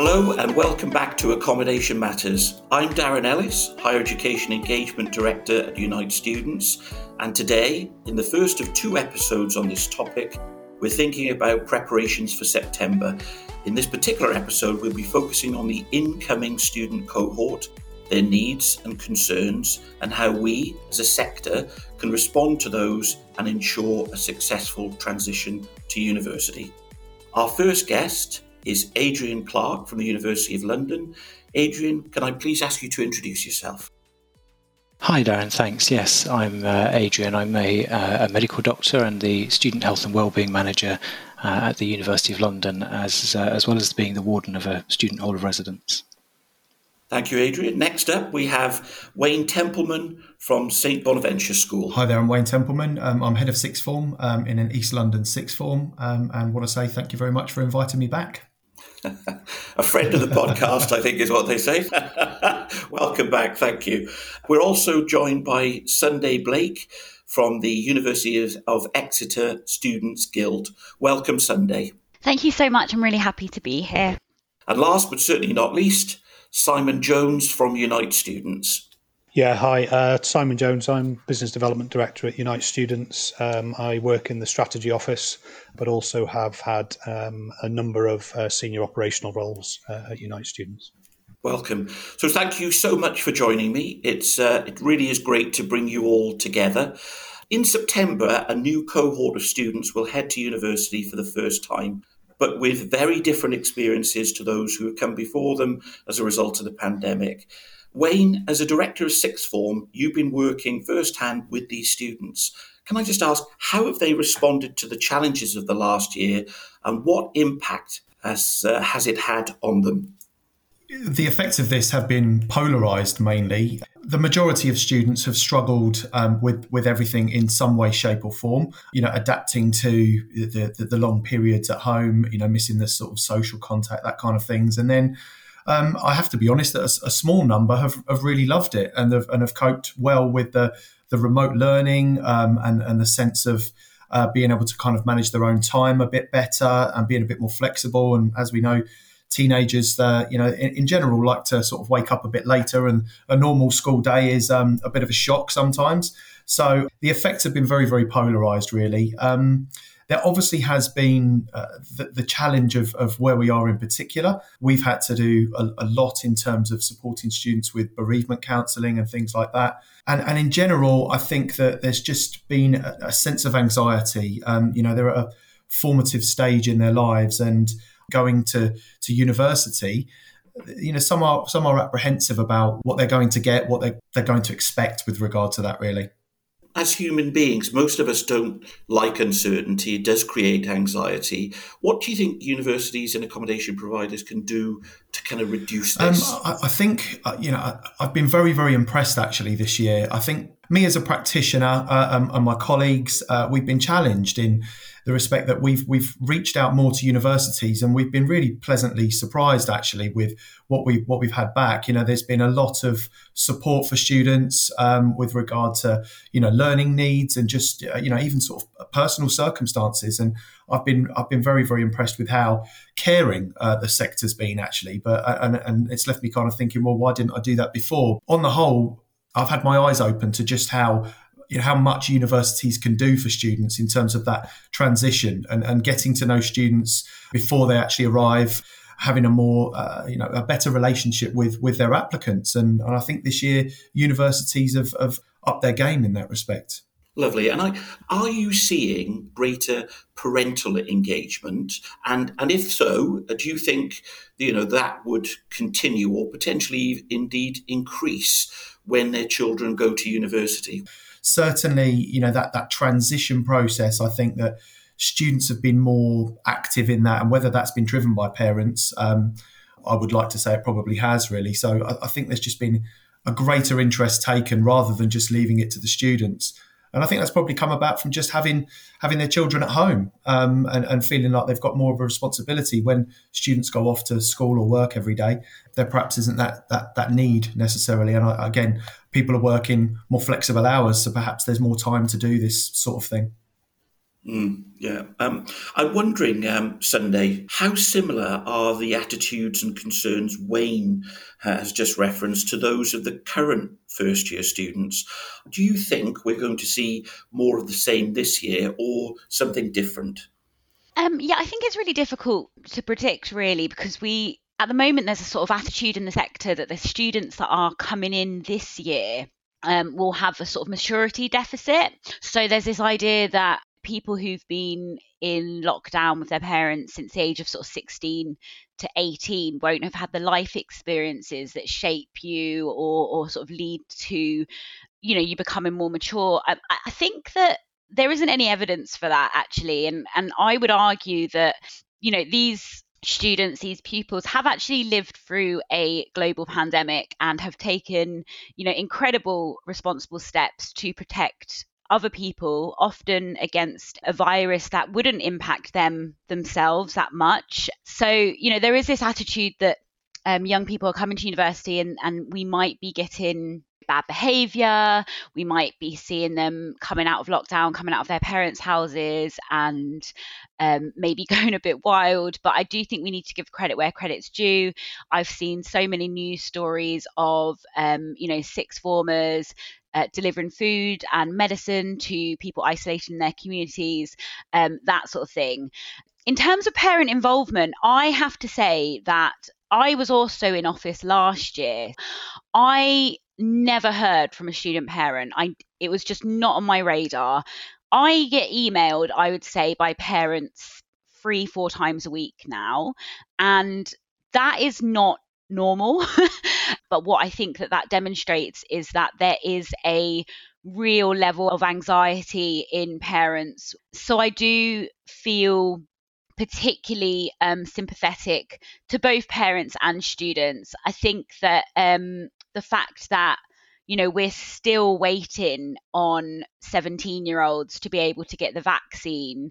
Hello and welcome back to Accommodation Matters. I'm Darren Ellis, Higher Education Engagement Director at Unite Students, and today, in the first of two episodes on this topic, we're thinking about preparations for September. In this particular episode, we'll be focusing on the incoming student cohort, their needs and concerns, and how we, as a sector, can respond to those and ensure a successful transition to university. Our first guest is Adrian Clark from the University of London. Adrian, can I please ask you to introduce yourself? Hi, Darren. Thanks. Yes, I'm uh, Adrian. I'm a, uh, a, medical doctor and the Student Health and Wellbeing Manager uh, at the University of London, as uh, as well as being the warden of a student hall of residence. Thank you, Adrian. Next up, we have Wayne Templeman from St Bonaventure School. Hi there, I'm Wayne Templeman. Um, I'm head of sixth form um, in an East London sixth form, um, and want to say thank you very much for inviting me back. a friend of the podcast, I think is what they say. Welcome back. Thank you. We're also joined by Sunday Blake from the University of Exeter Students Guild. Welcome, Sunday. Thank you so much. I'm really happy to be here. And last but certainly not least, Simon Jones from Unite Students. Yeah, hi, uh, Simon Jones. I'm Business Development Director at Unite Students. Um, I work in the strategy office, but also have had um, a number of uh, senior operational roles uh, at Unite Students. Welcome. So, thank you so much for joining me. It's uh, it really is great to bring you all together. In September, a new cohort of students will head to university for the first time but with very different experiences to those who have come before them as a result of the pandemic. Wayne, as a director of sixth form, you've been working firsthand with these students. Can I just ask, how have they responded to the challenges of the last year and what impact has, uh, has it had on them? The effects of this have been polarized mainly. The majority of students have struggled um, with with everything in some way, shape, or form. You know, adapting to the, the, the long periods at home. You know, missing the sort of social contact, that kind of things, and then um, I have to be honest that a, a, small number have, have really loved it and have, and have coped well with the the remote learning um, and and the sense of uh, being able to kind of manage their own time a bit better and being a bit more flexible. And as we know, teenagers, uh, you know, in, in, general, like to sort of wake up a bit later, and a normal school day is um, a bit of a shock sometimes. So the effects have been very, very polarized, really. Um, there obviously has been uh, the, the, challenge of, of where we are in particular. We've had to do a, a lot in terms of supporting students with bereavement counselling and things like that. And, and in general, I think that there's just been a, a sense of anxiety. Um, you know, they're at a formative stage in their lives and going to, to university you know some are some are apprehensive about what they're going to get what they're, they're going to expect with regard to that really as human beings, most of us don't like uncertainty. It does create anxiety. What do you think universities and accommodation providers can do to kind of reduce this? Um, I, I, think, uh, you know, I, have been very, very impressed actually this year. I think me as a practitioner uh, um, and my colleagues, uh, we've been challenged in the respect that we've we've reached out more to universities and we've been really pleasantly surprised actually with what we what we've had back. You know, there's been a lot of support for students um, with regard to you know learning needs and just uh, you know even sort of personal circumstances. And I've been I've been very very impressed with how caring uh, the sector's been actually. But uh, and, and it's left me kind of thinking, well, why didn't I do that before? On the whole, I've had my eyes open to just how you know, how much universities can do for students in terms of that transition and, and getting to know students before they actually arrive having a more uh, you know a better relationship with with their applicants and, and I think this year universities have, have upped their game in that respect. Lovely. And I, are you seeing greater parental engagement? And and if so, do you think you know that would continue or potentially indeed increase when their children go to university? Certainly, you know, that that transition process, I think that students have been more active in that, and whether that's been driven by parents, um, I would like to say it probably has really. So I, I think there's just been a greater interest taken rather than just leaving it to the students and I think that's probably come about from just having having their children at home um, and, and, feeling like they've got more of a responsibility when students go off to school or work every day. There perhaps isn't that that that need necessarily, and I, again, people are working more flexible hours, so perhaps there's more time to do this sort of thing. Mm, yeah. Um, I'm wondering, um, Sunday, how similar are the attitudes and concerns Wayne has just referenced to those of the current first year students? Do you think we're going to see more of the same this year or something different? Um, yeah, I think it's really difficult to predict, really, because we, at the moment, there's a sort of attitude in the sector that the students that are coming in this year um, will have a sort of maturity deficit. So there's this idea that people who've been in lockdown with their parents since the age of sort of 16 to 18 won't have had the life experiences that shape you or, or sort of lead to you know you becoming more mature. I, I think that there isn't any evidence for that actually and and i would argue that you know these students these pupils have actually lived through a global pandemic and have taken you know incredible responsible steps to protect other people, often against a virus that wouldn't impact them themselves that much. So, you know, there is this attitude that um, young people are coming to university and, and we might be getting bad behavior. We might be seeing them coming out of lockdown, coming out of their parents' houses, and um, maybe going a bit wild. But I do think we need to give credit where credit's due. I've seen so many news stories of, um, you know, sixth formers uh, delivering food and medicine to people isolated in their communities, um, that sort of thing. In terms of parent involvement, I have to say that I was also in office last year. I never heard from a student parent. I it was just not on my radar. I get emailed, I would say, by parents three, four times a week now, and that is not normal. but what I think that that demonstrates is that there is a real level of anxiety in parents. So I do feel particularly um, sympathetic to both parents and students. I think that um, the fact that you know we're still waiting on 17 year olds to be able to get the vaccine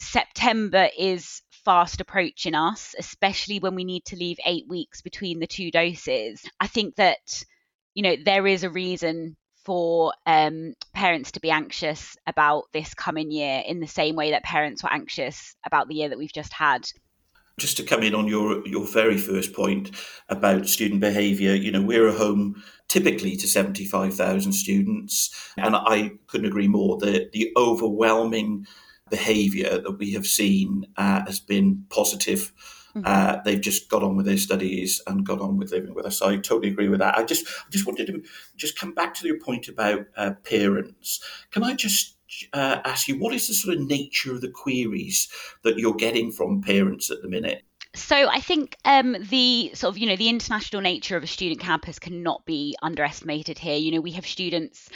September is fast approaching us, especially when we need to leave eight weeks between the two doses. I think that, you know, there is a reason for um, parents to be anxious about this coming year in the same way that parents were anxious about the year that we've just had. Just to come in on your your very first point about student behaviour, you know, we're a home typically to seventy five thousand students, and I couldn't agree more. The the overwhelming behaviour that we have seen uh, has been positive. Mm-hmm. Uh, they've just got on with their studies and got on with living with us. So I totally agree with that. I just, I just wanted to just come back to your point about uh, parents. Can I just uh, ask you what is the sort of nature of the queries that you're getting from parents at the minute? So I think um, the sort of you know the international nature of a student campus cannot be underestimated here. You know we have students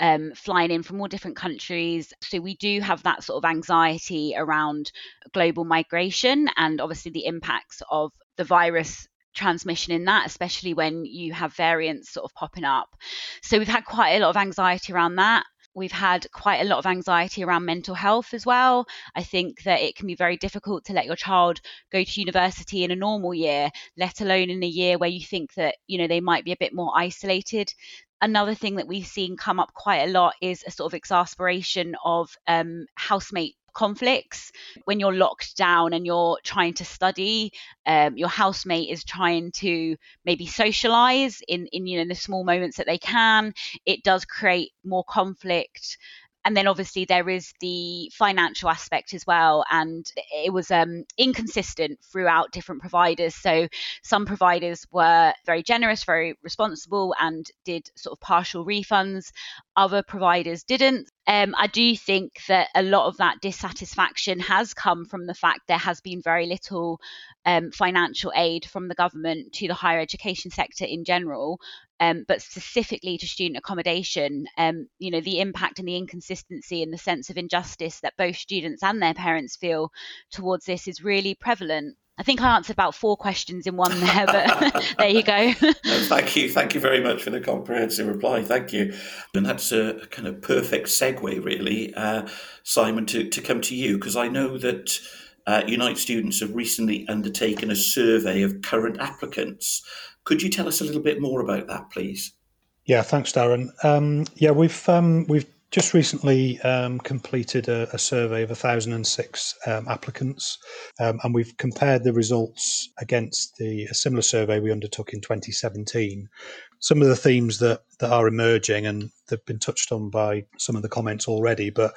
um, flying in from all different countries, so we do have that sort of anxiety around global migration and obviously the impacts of the virus transmission in that, especially when you have variants sort of popping up. So we've had quite a lot of anxiety around that. We've had quite a lot of anxiety around mental health as well. I think that it can be very difficult to let your child go to university in a normal year, let alone in a year where you think that, you know, they might be a bit more isolated another thing that we've seen come up quite a lot is a sort of exasperation of um, housemate conflicts. When you're locked down and you're trying to study um, your housemate is trying to maybe socialize in in you know the small moments that they can it does create more conflict and then obviously there is the financial aspect as well and it was um, inconsistent throughout different providers. So some providers were very generous very responsible and did sort of partial refunds. Other providers didn't. Um, I do think that a lot of that dissatisfaction has come from the fact there has been very little um, financial aid from the government to the higher education sector in general, um, but specifically to student accommodation. Um, you know, the impact and the inconsistency and the sense of injustice that both students and their parents feel towards this is really prevalent. I think I answered about four questions in one there, but there you go. thank you. Thank you very much for the comprehensive reply. Thank you. And that's a kind of perfect segue, really, uh, Simon, to, to come to you, because I know that uh, Unite students have recently undertaken a survey of current applicants. Could you tell us a little bit more about that, please? Yeah, thanks, Darren. Um, yeah, we've um, we've just recently um, completed a, a, survey of 1,006 um, applicants, um, and we've compared the results against the a similar survey we undertook in 2017. Some of the themes that, that are emerging, and they've been touched on by some of the comments already, but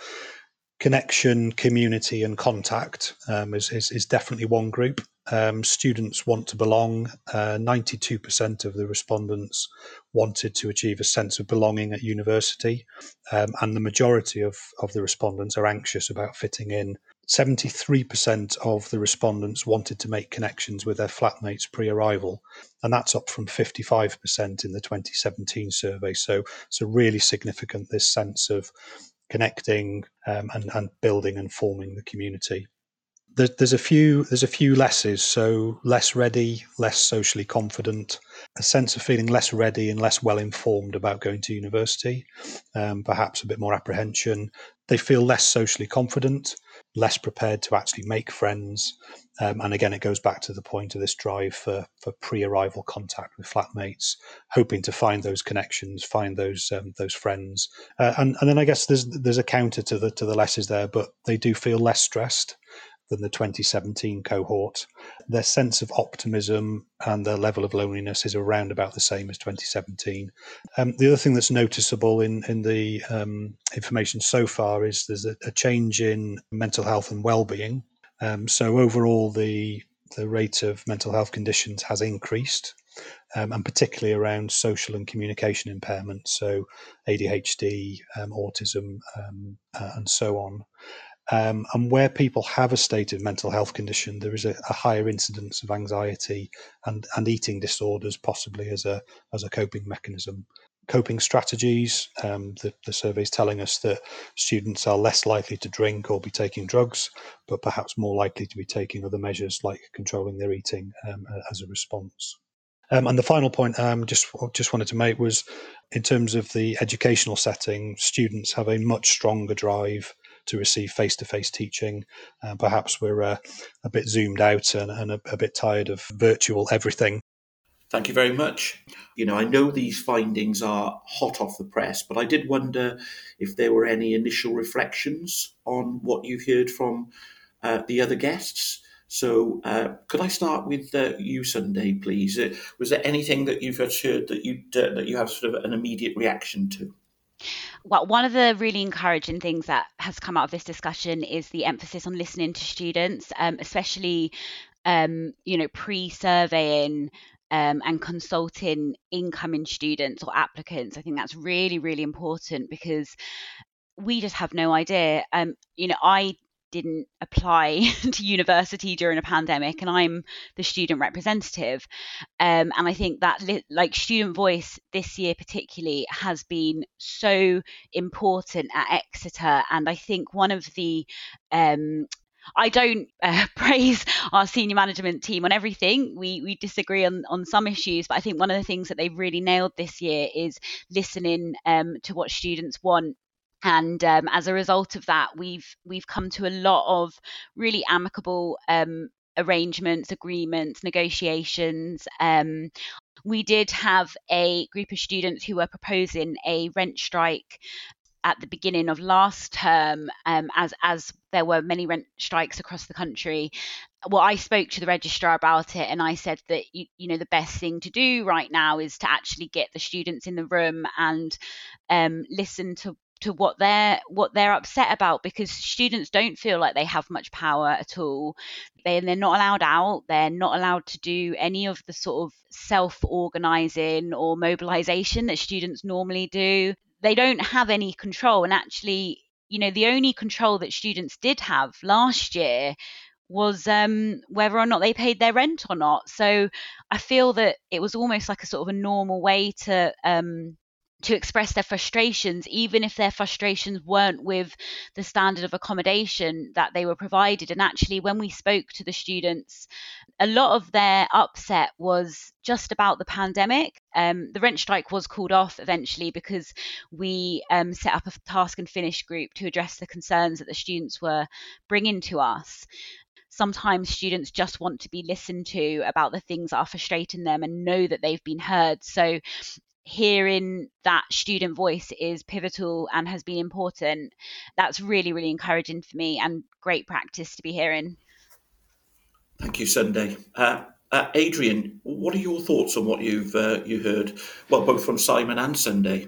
connection, community, and contact um, is, is, is, definitely one group. Um, students want to belong. Uh, 92% of the respondents wanted to achieve a sense of belonging at university, um, and the majority of, of the respondents are anxious about fitting in. 73% of the respondents wanted to make connections with their flatmates pre arrival, and that's up from 55% in the 2017 survey. So, so really significant this sense of connecting um, and, and building and forming the community. There's, there's a few there's a few lesses. So less ready, less socially confident, a sense of feeling less ready and less well informed about going to university, um, perhaps a bit more apprehension. They feel less socially confident, less prepared to actually make friends. Um, and again, it goes back to the point of this drive for, for pre-arrival contact with flatmates, hoping to find those connections, find those um, those friends. Uh, and and then I guess there's there's a counter to the to the lessons there, but they do feel less stressed than the 2017 cohort. Their sense of optimism and their level of loneliness is around about the same as 2017. Um, the other thing that's noticeable in, in the um, information so far is there's a, a, change in mental health and well-being. Um, so overall, the the rate of mental health conditions has increased, um, and particularly around social and communication impairment, so ADHD, um, autism, um, uh, and so on. Um, and where people have a stated mental health condition, there is a, a, higher incidence of anxiety and, and eating disorders, possibly as a as a coping mechanism. Coping strategies. Um, the, the survey is telling us that students are less likely to drink or be taking drugs, but perhaps more likely to be taking other measures like controlling their eating um, as a response. Um, and the final point um, just just wanted to make was, in terms of the educational setting, students have a much stronger drive to receive face to face teaching. Uh, perhaps we're uh, a bit zoomed out and, and a, a bit tired of virtual everything. Thank you very much. You know, I know these findings are hot off the press, but I did wonder if there were any initial reflections on what you heard from uh, the other guests. So, uh, could I start with uh, you, Sunday, please? Uh, was there anything that you've heard that you uh, that you have sort of an immediate reaction to? Well, one of the really encouraging things that has come out of this discussion is the emphasis on listening to students, um, especially, um, you know, pre-surveying um, and consulting incoming students or applicants. I think that's really, really important because we just have no idea. Um, you know, I didn't apply to university during a pandemic and i'm the student representative um, and i think that li- like student voice this year particularly has been so important at exeter and i think one of the um, I don't uh, praise our senior management team on everything. We we disagree on on some issues, but I think one of the things that they've really nailed this year is listening um, to what students want and um, as a result of that we've we've come to a lot of really amicable um, arrangements agreements negotiations um, we did have a group of students who were proposing a rent strike at the beginning of last term um, as as there were many rent strikes across the country. Well i spoke to the registrar about it and i said that you, you know the best thing to do right now is to actually get the students in the room and um, listen to to what they're what they're upset about because students don't feel like they have much power at all. They, they're not allowed out. They're not allowed to do any of the sort of self-organizing or mobilization that students normally do. They don't have any control. And actually you know the only control that students did have last year was um, whether or not they paid their rent or not. So I feel that it was almost like a sort of a normal way to um, to express their frustrations, even if their frustrations weren't with the standard of accommodation that they were provided. And actually, when we spoke to the students, a lot of their upset was just about the pandemic. Um, the rent strike was called off eventually because we um, set up a task and finish group to address the concerns that the students were bringing to us sometimes students just want to be listened to about the things that are frustrating them and know that they've been heard. So hearing that student voice is pivotal and has been important. That's really, really encouraging for me and great practice to be hearing. Thank you, Sunday. Uh, uh, Adrian, what are your thoughts on what you've uh, you heard? Well, both from Simon and Sunday.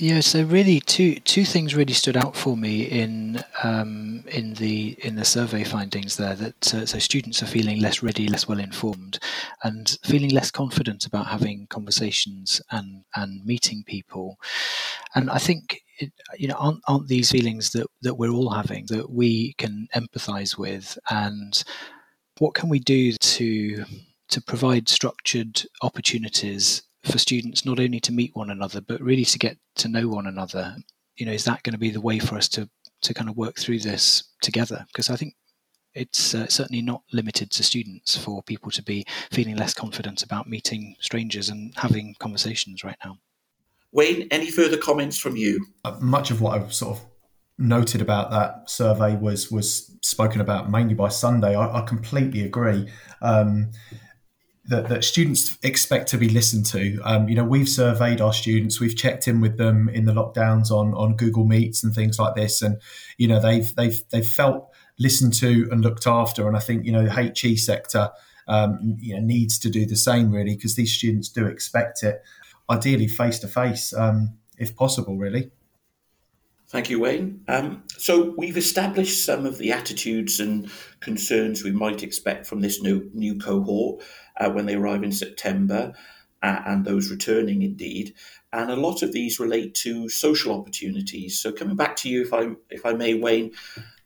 Yeah, so really, two two things really stood out for me in um, in the in the survey findings there. That uh, so students are feeling less ready, less well informed, and feeling less confident about having conversations and and meeting people. And I think it, you know aren't, aren't these feelings that that we're all having that we can empathise with, and what can we do to to provide structured opportunities for students not only to meet one another but really to get to know one another. You know is that going to be the way for us to to kind of work through this together? Because i think it's uh, certainly not limited to students for people to be feeling less confident about meeting strangers and having conversations right now. Wayne any further comments from you? Uh, much of what i've sort of noted about that survey was was spoken about mainly by sunday. I, I completely agree. Um, that, that students expect to be listened to. Um, you know, we've surveyed our students, we've checked in with them in the lockdowns on on Google Meets and things like this, and you know they've they've they've felt listened to and looked after. And I think you know the HE sector um, you know needs to do the same really because these students do expect it, ideally face to face if possible, really. Thank you, Wayne. Um, so we've established some of the attitudes and concerns we might expect from this new new cohort uh, when they arrive in September, uh, and those returning indeed. And a lot of these relate to social opportunities. So coming back to you, if I if I may, Wayne,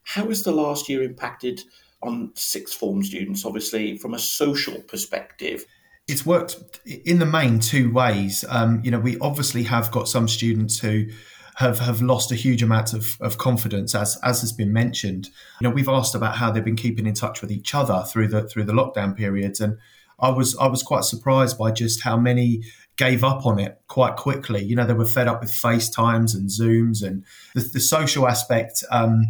how has the last year impacted on sixth form students? Obviously, from a social perspective it's worked in the main two ways. Um, you know, we obviously have got some students who have have lost a huge amount of, of confidence, as as has been mentioned. You know, we've asked about how they've been keeping in touch with each other through the through the lockdown periods, and I was I was quite surprised by just how many gave up on it quite quickly. You know, they were fed up with FaceTimes and Zooms and the, the social aspect. Um,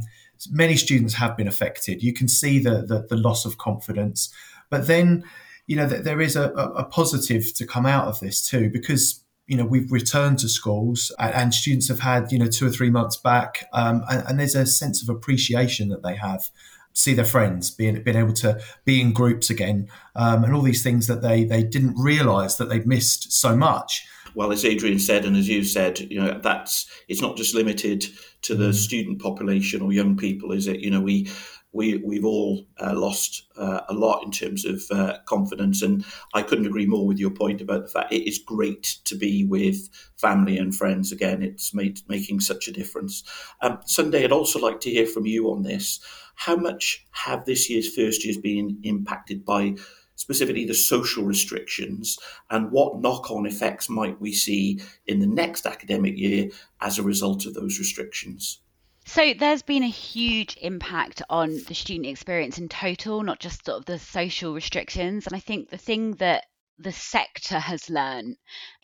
many students have been affected. You can see the, the, the loss of confidence, but then you know there is a, a positive to come out of this too because you know we've returned to schools and, students have had you know two or three months back um, and, and, there's a sense of appreciation that they have see their friends being being able to be in groups again um, and all these things that they they didn't realize that they'd missed so much well as adrian said and as you said you know that's it's not just limited to the mm. student population or young people is it you know we we, we've all uh, lost uh, a lot in terms of uh, confidence. And I couldn't agree more with your point about the fact it is great to be with family and friends again. It's made, making such a difference. Um, Sunday, I'd also like to hear from you on this. How much have this year's first years been impacted by specifically the social restrictions, and what knock on effects might we see in the next academic year as a result of those restrictions? So there's been a huge impact on the student experience in total, not just sort of the social restrictions. And I think the thing that the sector has learned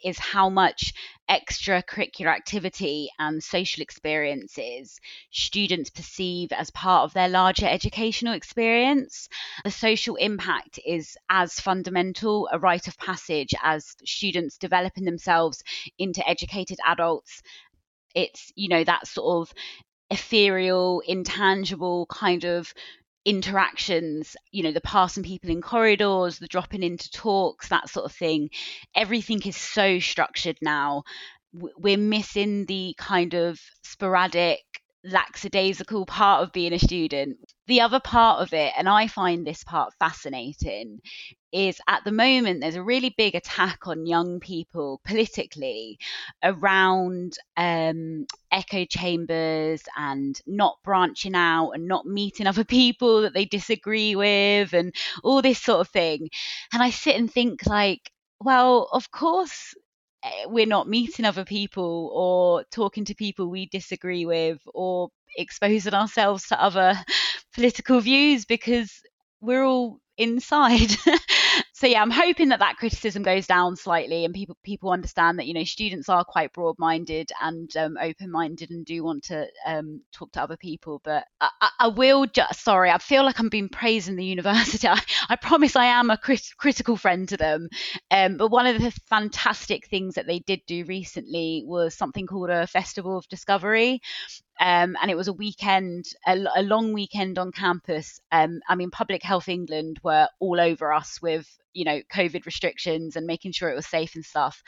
is how much extracurricular activity and social experiences students perceive as part of their larger educational experience. The social impact is as fundamental a rite of passage as students developing themselves into educated adults it's you know that sort of ethereal, intangible kind of interactions, you know, the passing people in corridors, the dropping into talks, that sort of thing. Everything is so structured now. We're missing the kind of sporadic, lackadaisical part of being a student. The other part of it, and I find this part fascinating, is at the moment there's a really big attack on young people politically around um, echo chambers and not branching out and not meeting other people that they disagree with and all this sort of thing. And I sit and think, like, well, of course eh, we're not meeting other people or talking to people we disagree with or exposing ourselves to other political views because we're all inside. so yeah, I'm hoping that that criticism goes down slightly, and people people understand that you know students are quite broad-minded and um, open-minded and do want to um, talk to other people. But I, I, will just sorry, I feel like I'm being praising the university. I, I promise I am a crit- critical friend to them. Um, but one of the fantastic things that they did do recently was something called a Festival of Discovery, um, and it was a weekend, a, a long weekend on campus. Um, I mean, Public Health England were all over us with, you know, COVID restrictions and making sure it was safe and stuff.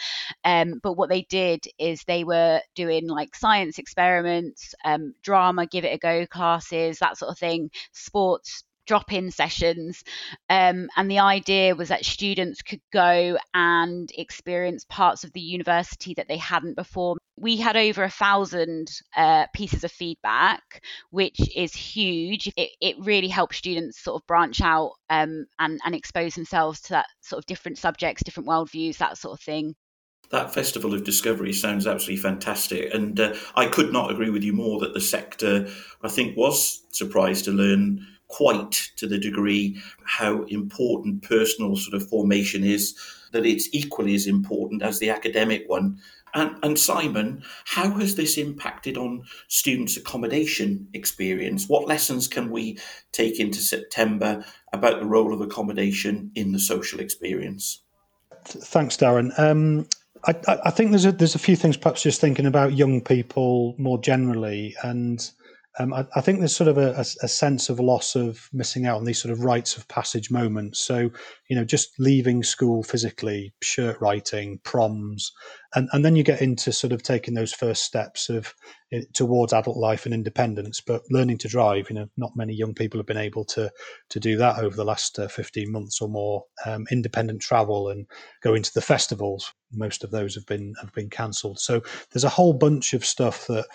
Um, but what they did is they were doing like science experiments, um, drama, give it a go classes, that sort of thing, sports, drop in sessions. Um, and the idea was that students could go and experience parts of the university that they hadn't before. We had over a thousand uh, pieces of feedback, which is huge. It, it really helps students sort of branch out um, and, and expose themselves to that sort of different subjects, different worldviews, that sort of thing that festival of discovery sounds absolutely fantastic and uh, i could not agree with you more that the sector i think was surprised to learn quite to the degree how important personal sort of formation is, that it's equally as important as the academic one. And, and Simon, how has this impacted on students' accommodation experience? What lessons can we take into September about the role of accommodation in the social experience? Thanks, Darren. Um, I, I, think there's a there's a few things perhaps just thinking about young people more generally, and um, I, I, think there's sort of a, a, sense of loss of missing out on these sort of rites of passage moments. So, you know, just leaving school physically, shirt writing, proms, and, and then you get into sort of taking those first steps of eh, towards adult life and independence. But learning to drive, you know, not many young people have been able to to do that over the last uh, 15 months or more. Um, independent travel and going to the festivals, most of those have been have been cancelled. So there's a whole bunch of stuff that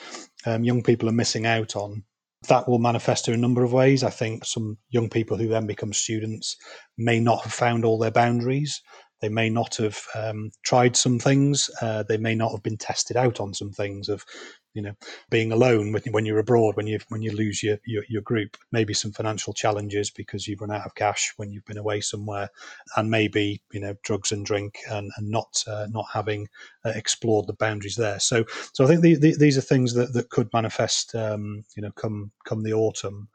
um, young people are missing out on. That will manifest in a number of ways. I think some young people who then become students may not have found all their boundaries. They may not have um, tried some things. Uh, they may not have been tested out on some things of, you know, being alone when, when you're abroad, when you when you lose your, your, your group. Maybe some financial challenges because you've run out of cash when you've been away somewhere, and maybe you know drugs and drink and, and not uh, not having uh, explored the boundaries there. So so I think the, the, these are things that, that could manifest, um, you know, come come the autumn.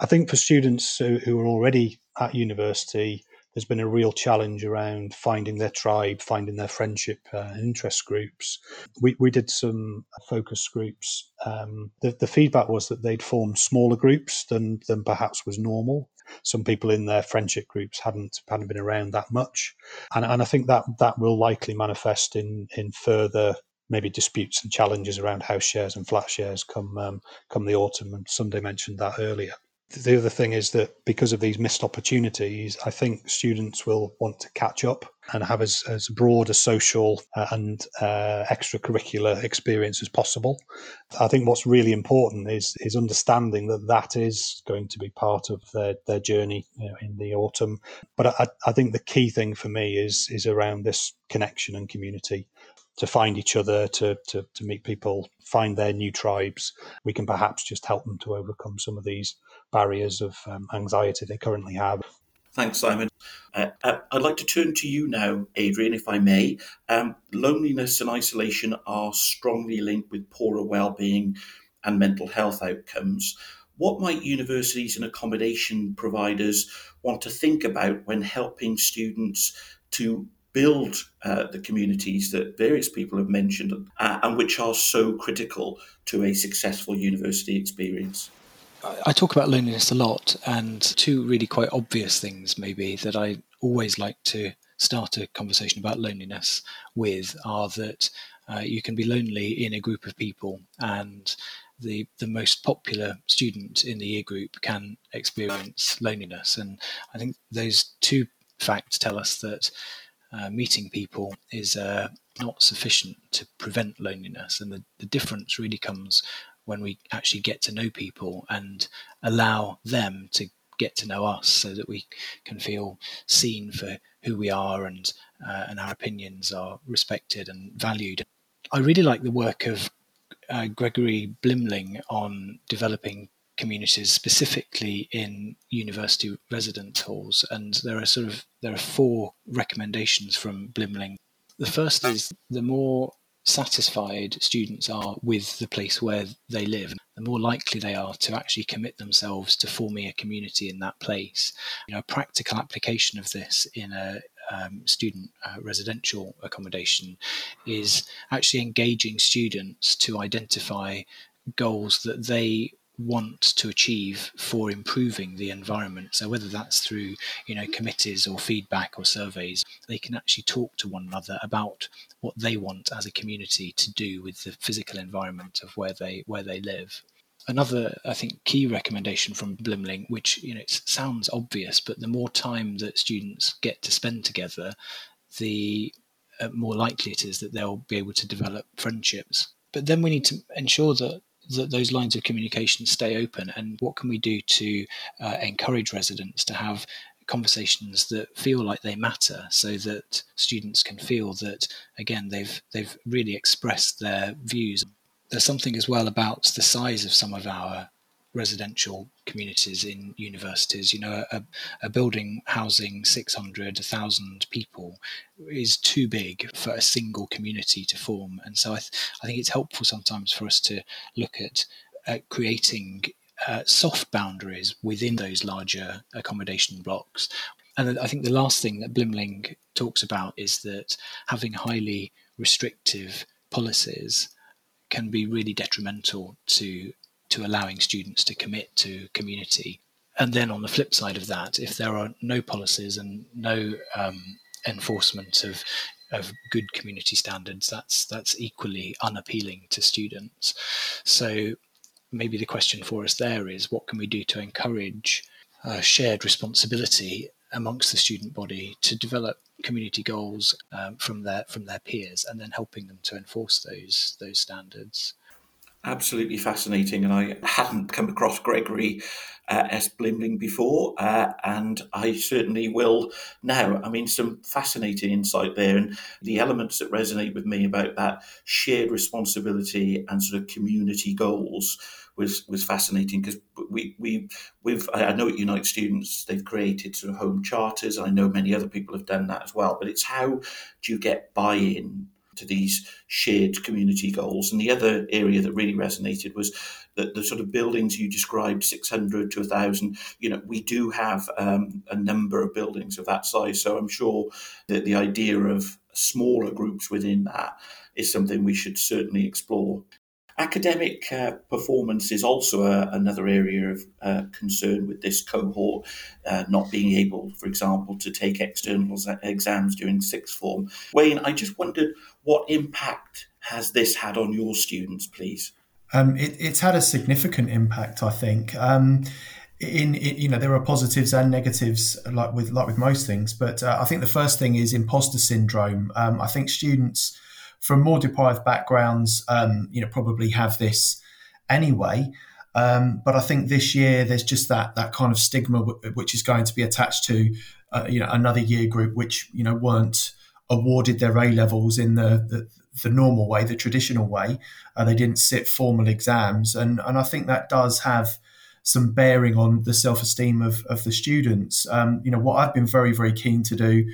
I think for students who, who are already at university there's been a real challenge around finding their tribe, finding their friendship uh, interest groups. We, we did some focus groups. Um, the, the feedback was that they'd formed smaller groups than, than perhaps was normal. Some people in their friendship groups hadn't hadn't been around that much, and, and I think that that will likely manifest in in further maybe disputes and challenges around house shares and flat shares come um, come the autumn. And Sunday mentioned that earlier the other thing is that because of these missed opportunities, I think students will want to catch up and have as, as broad a social uh, and uh, extracurricular experience as possible. I think what's really important is is understanding that that is going to be part of their, their journey you know, in the autumn. But I, I think the key thing for me is is around this connection and community to find each other, to, to, to meet people, find their new tribes. We can perhaps just help them to overcome some of these barriers of um, anxiety they currently have. Thanks, Simon. Uh, uh, I'd like to turn to you now, Adrian, if I may. Um, loneliness and isolation are strongly linked with poorer well-being and mental health outcomes. What might universities and accommodation providers want to think about when helping students to build uh, the communities that various people have mentioned uh, and which are so critical to a successful university experience? I talk about loneliness a lot, and two really quite obvious things, maybe, that I always like to start a conversation about loneliness with are that uh, you can be lonely in a group of people, and the, the most popular student in the year group can experience loneliness. And I think those two facts tell us that uh, meeting people is uh, not sufficient to prevent loneliness. And the, the difference really comes when we actually get to know people and allow them to get to know us so that we can feel seen for who we are and uh, and our opinions are respected and valued. I really like the work of uh, Gregory Blimling on developing communities, specifically in university residence halls. And there are sort of there are four recommendations from Blimling. The first is the more satisfied students are with the place where they live, the more likely they are to actually commit themselves to forming a community in that place. You know, a practical application of this in a um, student uh, residential accommodation is actually engaging students to identify goals that they want to achieve for improving the environment. So whether that's through you know committees or feedback or surveys, they can actually talk to one another about what they want as a community to do with the physical environment of where they where they live. Another, I think, key recommendation from Blimling, which you know it sounds obvious, but the more time that students get to spend together, the uh, more likely it is that they'll be able to develop friendships. But then we need to ensure that that those lines of communication stay open? And what can we do to uh, encourage residents to have conversations that feel like they matter so that students can feel that again they've they've really expressed their views? There's something as well about the size of some of our residential communities in universities. You know, a, a building housing 600, 1,000 people is too big for a single community to form. And so I, th- I think it's helpful sometimes for us to look at, at creating uh, soft boundaries within those larger accommodation blocks. And I think the last thing that Blimling talks about is that having highly restrictive policies can be really detrimental to to allowing students to commit to community. And then on the flip side of that, if there are no policies and no um, enforcement of of good community standards, that's that's equally unappealing to students. So maybe the question for us there is, what can we do to encourage uh, shared responsibility amongst the student body to develop community goals um, from their from their peers, and then helping them to enforce those those standards absolutely fascinating. And I hadn't come across Gregory uh, S. Blimling before, uh, and I certainly will now. I mean, some fascinating insight there, and the elements that resonate with me about that shared responsibility and sort of community goals was was fascinating because we we we've I know at Unite Students they've created sort of home charters, I know many other people have done that as well. But it's how do you get buy-in to these shared community goals. And the other area that really resonated was that the sort of buildings you described, 600 to 1,000, you know, we do have um, a number of buildings of that size. So I'm sure that the idea of smaller groups within that is something we should certainly explore. Academic uh, performance is also a, another area of uh, concern with this cohort, uh, not being able, for example, to take external exams during sixth form. Wayne, I just wondered what impact has this had on your students, please? Um, it, it's had a significant impact, I think. Um, in, in, you know there are positives and negatives like with like with most things but uh, i think the first thing is imposter syndrome um, i think students from more deprived backgrounds, um, you know, probably have this anyway. Um, but I think this year there's just that that kind of stigma w- which is going to be attached to uh, you know another year group which you know weren't awarded their A levels in the, the, the normal way, the traditional way. Uh, they didn't sit formal exams, and and I think that does have some bearing on the self esteem of, of the students. Um, you know what I've been very very keen to do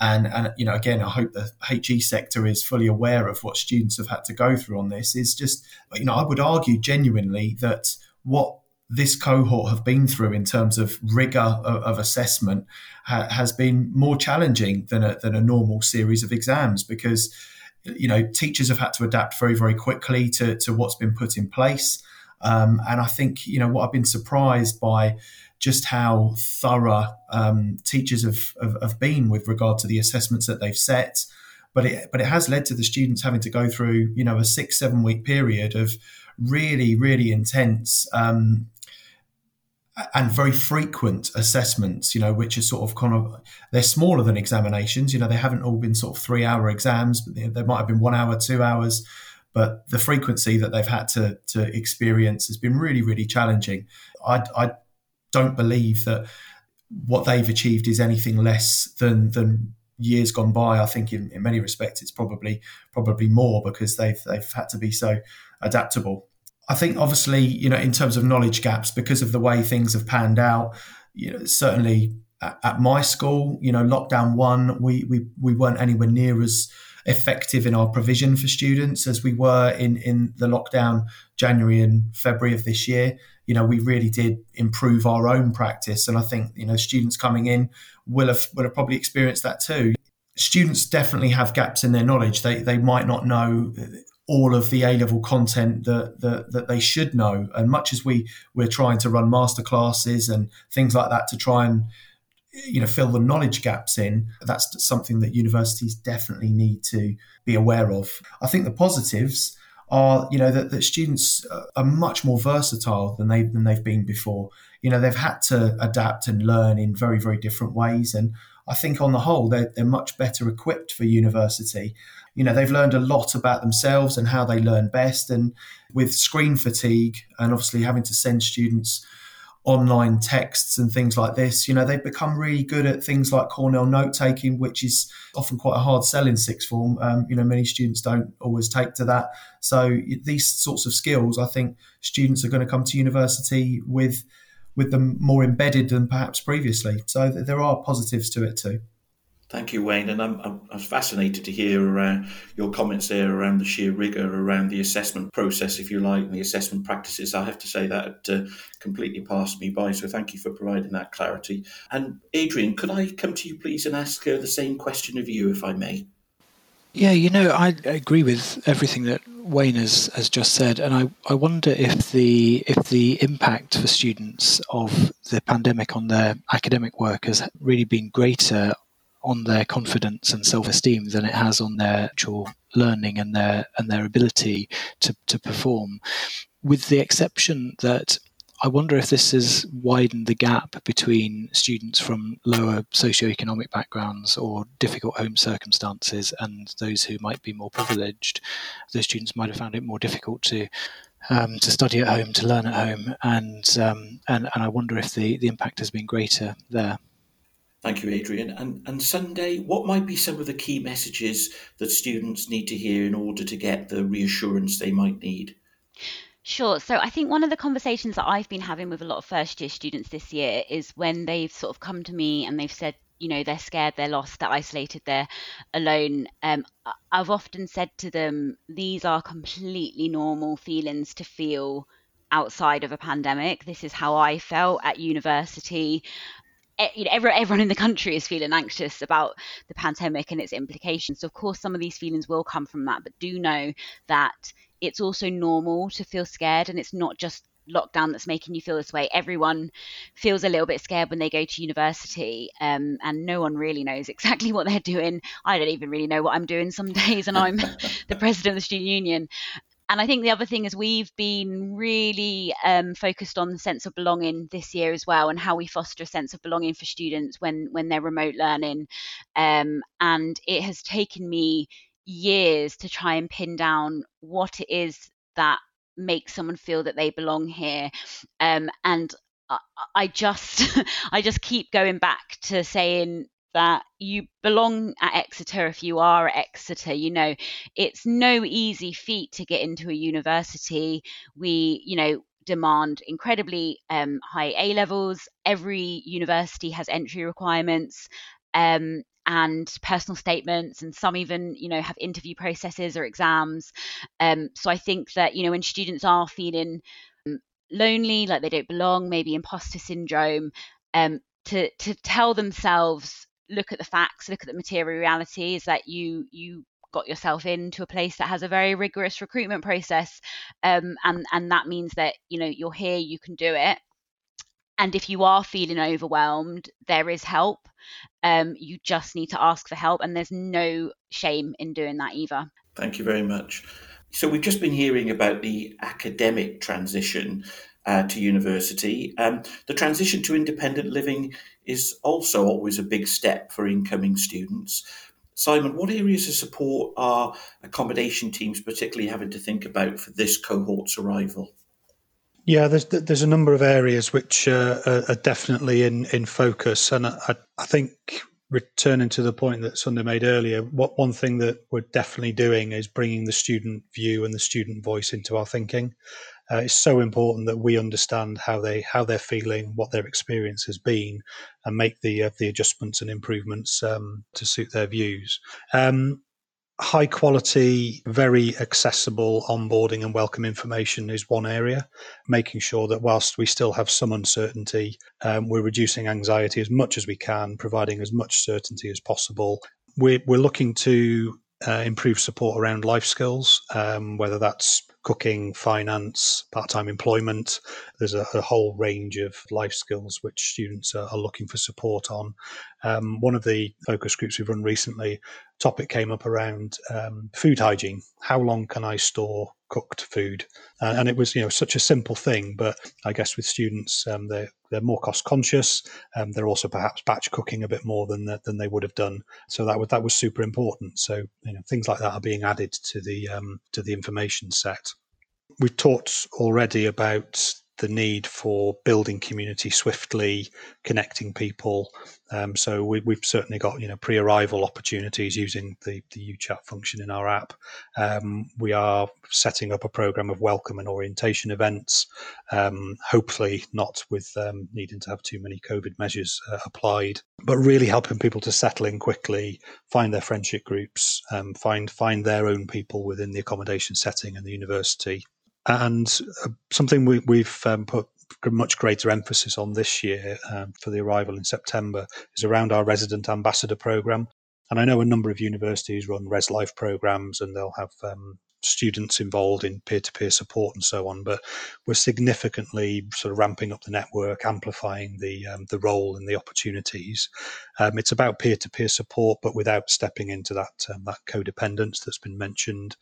and and you know again i hope the he sector is fully aware of what students have had to go through on this is just you know i would argue genuinely that what this cohort have been through in terms of rigor of, of assessment ha, has been more challenging than a, than a normal series of exams because you know teachers have had to adapt very very quickly to, to what's been put in place. Um, and i think you know what i've been surprised by just how thorough um, teachers have, have, have, been with regard to the assessments that they've set. But it, but it has led to the students having to go through, you know, a six, seven week period of really, really intense um, and very frequent assessments, you know, which are sort of kind of, they're smaller than examinations. You know, they haven't all been sort of three hour exams, but they, they might have been one hour, two hours but the frequency that they've had to to experience has been really really challenging. I, I don't believe that what they've achieved is anything less than than years gone by. I think in, in many respects it's probably probably more because they've they've had to be so adaptable. I think obviously, you know, in terms of knowledge gaps, because of the way things have panned out, you know, certainly at, at my school, you know, lockdown one, we, we, we weren't anywhere near as effective in our provision for students as we were in, in the lockdown January and February of this year. You know, we really did improve our own practice. And I think, you know, students coming in will have, will have probably experienced that too. Students definitely have gaps in their knowledge. They, they might not know all of the A level content that, that, that they should know. And much as we we're trying to run masterclasses and things like that to try and you know fill the knowledge gaps in that's something that universities definitely need to be aware of i think the positives are you know that, that students are much more versatile than they than they've been before. You know they've had to adapt and learn in very very different ways. And i think on the whole they're, they're much better equipped for university. You know they've learned a lot about themselves and how they learn best. And with screen fatigue and obviously having to send students online texts and things like this, you know, they've become really good at things like Cornell note taking, which is often quite a hard sell in sixth form. Um, you know, many students don't always take to that. So these sorts of skills, I think students are going to come to university with with them more embedded than perhaps previously. So there are positives to it too. Thank you, Wayne. And I'm, I'm, fascinated to hear uh, your comments there around the sheer rigour around the assessment process, if you like, and the assessment practices. I have to say that uh, completely passed me by. So thank you for providing that clarity. And Adrian, could I come to you, please, and ask uh, the same question of you, if I may? Yeah, you know, I agree with everything that Wayne has, has just said, and I, I wonder if the if the impact for students of the pandemic on their academic work has really been greater on their confidence and self-esteem than it has on their actual learning and their and their ability to, to perform with the exception that I wonder if this has widened the gap between students from lower socioeconomic backgrounds or difficult home circumstances and those who might be more privileged. Those students might have found it more difficult to um, to study at home, to learn at home, and um, and and I wonder if the the impact has been greater there. Thank you, Adrian. And, and Sunday, what might be some of the key messages that students need to hear in order to get the reassurance they might need? Sure. So I think one of the conversations that I've been having with a lot of first year students this year is when they've sort of come to me and they've said, you know, they're scared, they're lost, they're isolated, they're alone. Um, I've often said to them, these are completely normal feelings to feel outside of a pandemic. This is how I felt at university you know, everyone in the country is feeling anxious about the pandemic and its implications. So, of course, some of these feelings will come from that, but do know that it's also normal to feel scared and it's not just lockdown that's making you feel this way. Everyone feels a little bit scared when they go to university, um, and no one really knows exactly what they're doing. I don't even really know what I'm doing some days, and I'm the president of the student union and I think the other thing is we've been really um, focused on the sense of belonging this year as well, and how we foster a sense of belonging for students when when they're remote learning. Um, and it has taken me years to try and pin down what it is that makes someone feel that they belong here. Um, and I just I just keep going back to saying that you belong at Exeter if you are at Exeter. You know, it's no easy feat to get into a university. We, you know, demand incredibly um, high A levels. Every university has entry requirements. Um, and personal statements and some even you know have interview processes or exams um, so i think that you know when students are feeling um, lonely like they don't belong maybe imposter syndrome um, to to tell themselves look at the facts, look at the material reality is that you you got yourself into a place that has a very rigorous recruitment process um, and and that means that you know you're here you can do it. And if you are feeling overwhelmed there is help. Um, you just need to ask for help and there's no shame in doing that either. Thank you very much. So we've just been hearing about the academic transition uh, to university. Um, the transition to independent living is also always a big step for incoming students. Simon, what areas of support are accommodation teams particularly having to think about for this cohort's arrival? Yeah, there's there's a number of areas which uh, are definitely in, in focus, and I, I think returning to the point that Sunday made earlier, what one thing that we're definitely doing is bringing the student view and the student voice into our thinking. Uh, it's so important that we understand how they how they're feeling, what their experience has been, and make the uh, the adjustments and improvements um, to suit their views. Um, high quality, very accessible onboarding and welcome information is one area. Making sure that whilst we still have some uncertainty, um, we're reducing anxiety as much as we can, providing as much certainty as possible. We're, we're looking to uh, improve support around life skills, um, whether that's cooking, finance, part time employment. There's a, a, whole range of life skills which students are, are looking for support on. Um, one of the focus groups we've run recently, topic came up around um, food hygiene. How long can I store cooked food? Uh, and it was, you know, such a simple thing, but I guess with students, um, they're they're more cost conscious. Um, they're also perhaps batch cooking a bit more than than they would have done. So that was that was super important. So you know, things like that are being added to the um, to the information set. We've talked already about the need for building community swiftly, connecting people. Um, so we, have certainly got you know pre-arrival opportunities using the the UChat function in our app. Um, we are setting up a program of welcome and orientation events. Um, hopefully not with um, needing to have too many COVID measures uh, applied, but really helping people to settle in quickly, find their friendship groups, um, find find their own people within the accommodation setting and the university. And uh, something we, have um, put much greater emphasis on this year um, for the arrival in September is around our resident ambassador program. And I know a number of universities run Res Life programs and they'll have um, students involved in peer-to-peer support and so on. But we're significantly sort of ramping up the network, amplifying the um, the role and the opportunities. Um, it's about peer-to-peer support, but without stepping into that um, that codependence that's been mentioned,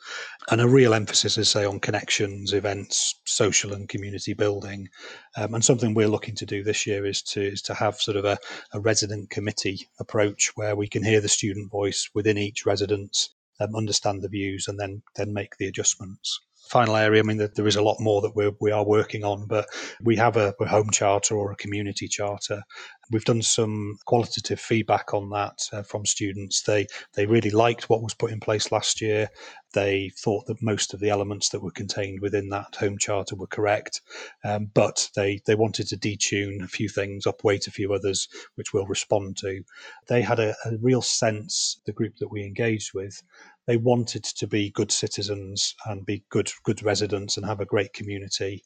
and a real emphasis, as say, on connections, events, social and community building. Um, and something we're looking to do this year is to is to have sort of a, a resident committee approach where we can hear the student voice within each residence um, understand the views, and then then make the adjustments. Final area, I mean, there is a lot more that we're, we are working on, but we have a, a home charter or a community charter. We've done some qualitative feedback on that uh, from students. They they really liked what was put in place last year. They thought that most of the elements that were contained within that home charter were correct, um, but they they wanted to detune a few things, upweight a few others, which we'll respond to. They had a, a real sense, the group that we engaged with, they wanted to be good citizens and be good good residents and have a great community.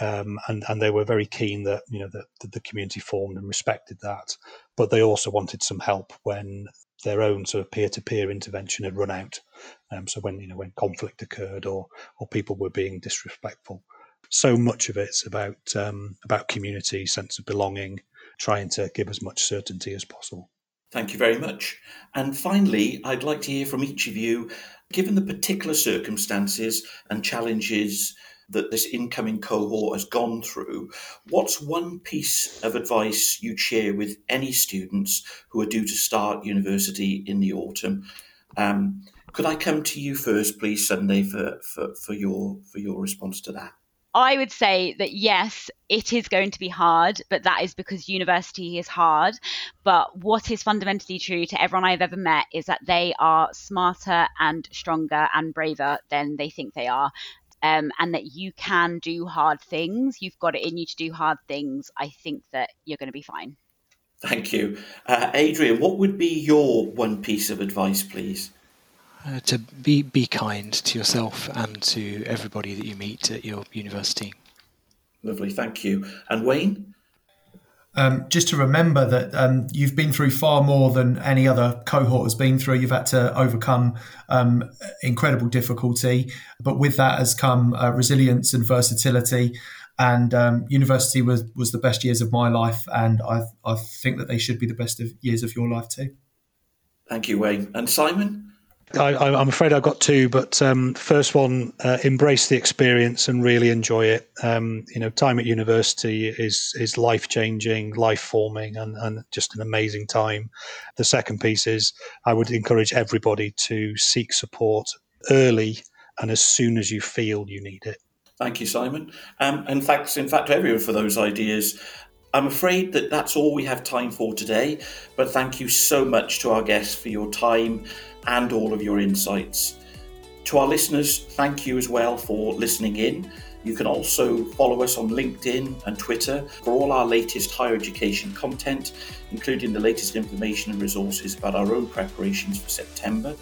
Um, and and they were very keen that you know that, that, the community formed and respected that, but they also wanted some help when their own sort of peer to peer intervention had run out. Um, so when you know when conflict occurred or or people were being disrespectful, so much of it's about um, about community, sense of belonging, trying to give as much certainty as possible. Thank you very much. And finally, I'd like to hear from each of you, given the particular circumstances and challenges that this incoming cohort has gone through, what's one piece of advice you'd share with any students who are due to start university in the autumn? Um, could I come to you first, please, Sunday, for, for, for your for your response to that? I would say that yes, it is going to be hard, but that is because university is hard. But what is fundamentally true to everyone I've ever met is that they are smarter and stronger and braver than they think they are. Um, and that you can do hard things. You've got it in you to do hard things. I think that you're going to be fine. Thank you. Uh, Adrian, what would be your one piece of advice, please? uh, to be be kind to yourself and to everybody that you meet at your university. Lovely, thank you. And Wayne. Um, just to remember that um, you've been through far more than any other cohort has been through. You've had to overcome um, incredible difficulty, but with that has come uh, resilience and versatility. And um, university was was the best years of my life, and I I think that they should be the best of years of your life too. Thank you, Wayne. And Simon. I, am afraid I've got two, but um, first one, uh, embrace the experience and really enjoy it. Um, you know, time at university is is life changing, life forming, and, and just an amazing time. The second piece is I would encourage everybody to seek support early and as soon as you feel you need it. Thank you, Simon. Um, and thanks, in fact, to everyone for those ideas. I'm afraid that that's all we have time for today, but thank you so much to our guests for your time and all of your insights. To our listeners, thank you as well for listening in. You can also follow us on LinkedIn and Twitter for all our latest higher education content, including the latest information and resources about our own preparations for September.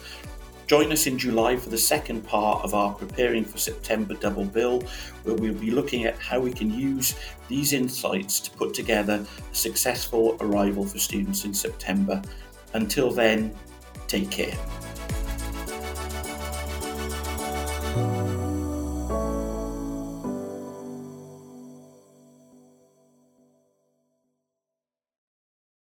Join us in July for the second part of our Preparing for September double bill, where we'll be looking at how we can use these insights to put together a successful arrival for students in September. Until then, take care.